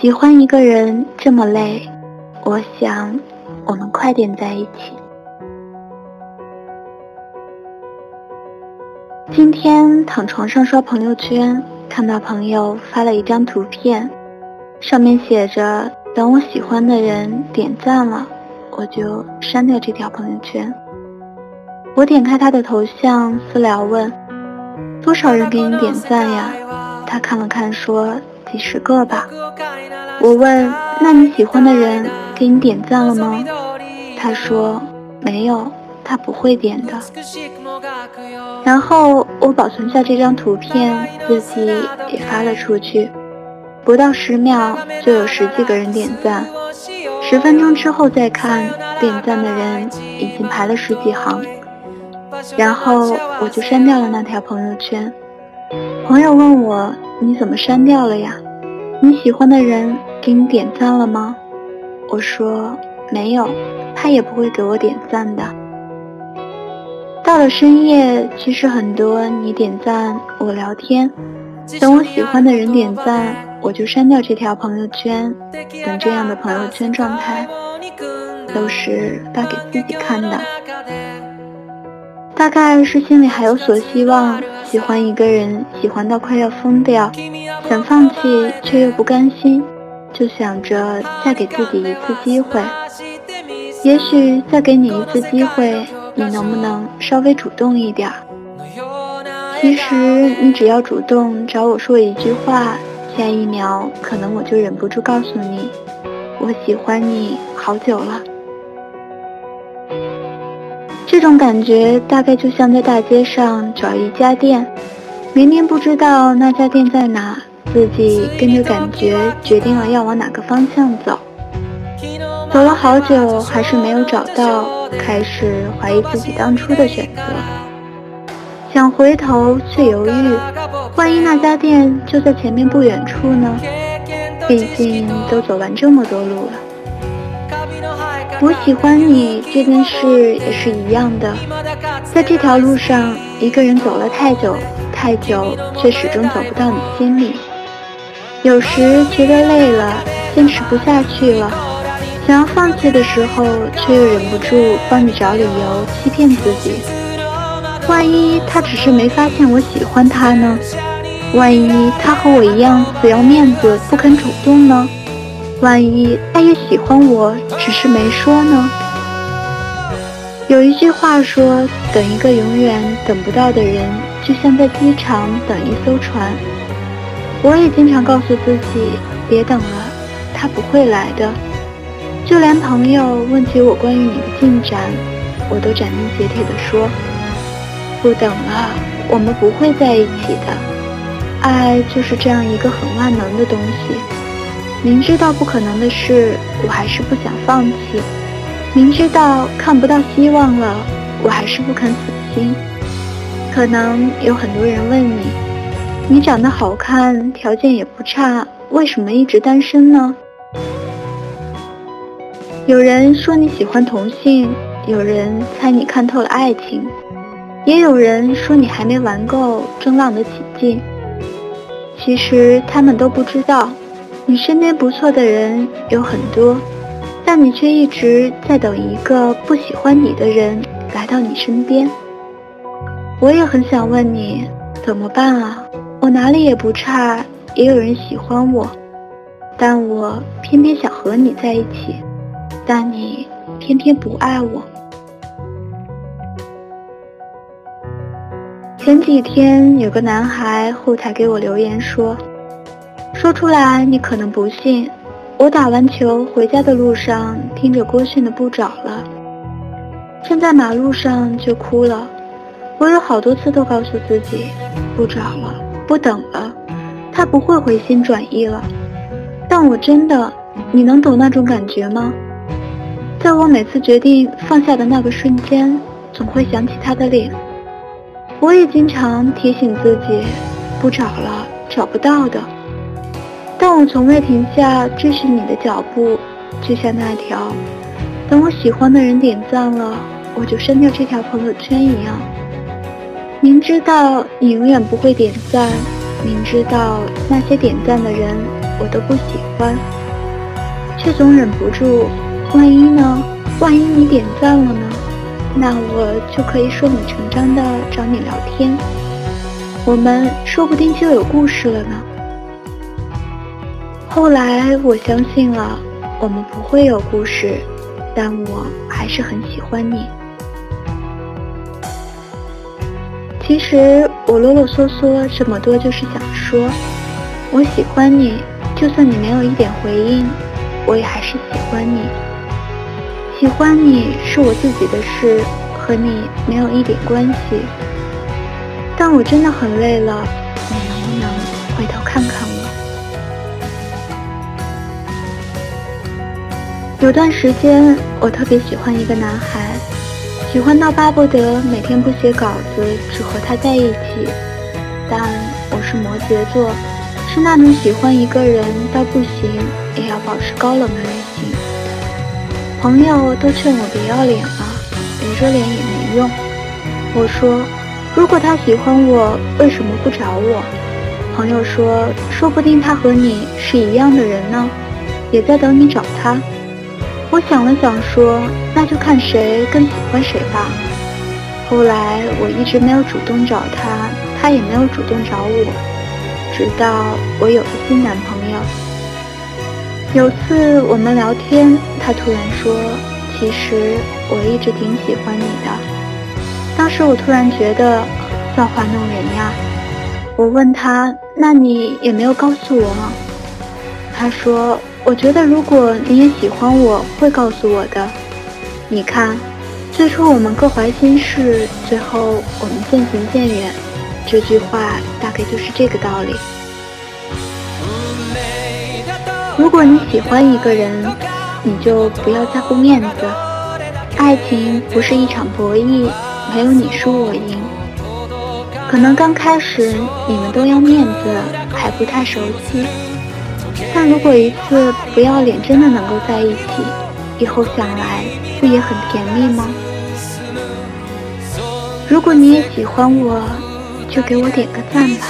喜欢一个人这么累，我想我们快点在一起。今天躺床上刷朋友圈，看到朋友发了一张图片，上面写着：“等我喜欢的人点赞了，我就删掉这条朋友圈。”我点开他的头像，私聊问：“多少人给你点赞呀？”他看了看，说：“几十个吧。”我问：“那你喜欢的人给你点赞了吗？”他说：“没有，他不会点的。”然后我保存下这张图片，自己也发了出去。不到十秒，就有十几个人点赞。十分钟之后再看，点赞的人已经排了十几行。然后我就删掉了那条朋友圈。朋友问我：“你怎么删掉了呀？你喜欢的人给你点赞了吗？”我说：“没有，他也不会给我点赞的。”到了深夜，其实很多你点赞我聊天，等我喜欢的人点赞，我就删掉这条朋友圈。等这样的朋友圈状态，都是发给自己看的。大概是心里还有所希望，喜欢一个人，喜欢到快要疯掉，想放弃却又不甘心，就想着再给自己一次机会。也许再给你一次机会，你能不能稍微主动一点？其实你只要主动找我说一句话，下一秒可能我就忍不住告诉你，我喜欢你好久了。这种感觉大概就像在大街上找一家店，明明不知道那家店在哪，自己跟着感觉决定了要往哪个方向走，走了好久还是没有找到，开始怀疑自己当初的选择，想回头却犹豫，万一那家店就在前面不远处呢？毕竟都走完这么多路了。我喜欢你这件事也是一样的，在这条路上，一个人走了太久太久，却始终走不到你心里。有时觉得累了，坚持不下去了，想要放弃的时候，却又忍不住帮你找理由欺骗自己。万一他只是没发现我喜欢他呢？万一他和我一样死要面子不肯主动呢？万一他也喜欢我，只是没说呢？有一句话说，等一个永远等不到的人，就像在机场等一艘船。我也经常告诉自己，别等了，他不会来的。就连朋友问起我关于你的进展，我都斩钉截铁地说，不等了，我们不会在一起的。爱就是这样一个很万能的东西。明知道不可能的事，我还是不想放弃；明知道看不到希望了，我还是不肯死心。可能有很多人问你：你长得好看，条件也不差，为什么一直单身呢？有人说你喜欢同性，有人猜你看透了爱情，也有人说你还没玩够，正浪得起劲。其实他们都不知道。你身边不错的人有很多，但你却一直在等一个不喜欢你的人来到你身边。我也很想问你怎么办啊？我哪里也不差，也有人喜欢我，但我偏偏想和你在一起，但你偏偏不爱我。前几天有个男孩后台给我留言说。说出来你可能不信，我打完球回家的路上听着郭迅的《不找了》，站在马路上就哭了。我有好多次都告诉自己，不找了，不等了，他不会回心转意了。但我真的，你能懂那种感觉吗？在我每次决定放下的那个瞬间，总会想起他的脸。我也经常提醒自己，不找了，找不到的。但我从未停下追寻你的脚步，就像那条等我喜欢的人点赞了，我就删掉这条朋友圈一样。明知道你永远不会点赞，明知道那些点赞的人我都不喜欢，却总忍不住。万一呢？万一你点赞了呢？那我就可以顺理成章的找你聊天，我们说不定就有故事了呢。后来我相信了，我们不会有故事，但我还是很喜欢你。其实我啰啰嗦嗦这么多，就是想说，我喜欢你，就算你没有一点回应，我也还是喜欢你。喜欢你是我自己的事，和你没有一点关系。但我真的很累了，你能不能回头看看我？有段时间，我特别喜欢一个男孩。喜欢到巴不得每天不写稿子，只和他在一起。但我是摩羯座，是那种喜欢一个人到不行也要保持高冷的类型。朋友都劝我别要脸了，别着脸也没用。我说，如果他喜欢我，为什么不找我？朋友说，说不定他和你是一样的人呢，也在等你找他。我想了想，说：“那就看谁更喜欢谁吧。”后来我一直没有主动找他，他也没有主动找我，直到我有了新男朋友。有次我们聊天，他突然说：“其实我一直挺喜欢你的。”当时我突然觉得造化弄人呀。我问他：“那你也没有告诉我吗？”他说。我觉得，如果你也喜欢我，会告诉我的。你看，最初我们各怀心事，最后我们渐行渐远。这句话大概就是这个道理。如果你喜欢一个人，你就不要在乎面子。爱情不是一场博弈，没有你输我赢。可能刚开始你们都要面子，还不太熟悉。但如果一次不要脸真的能够在一起，以后想来不也很甜蜜吗？如果你也喜欢我，就给我点个赞吧。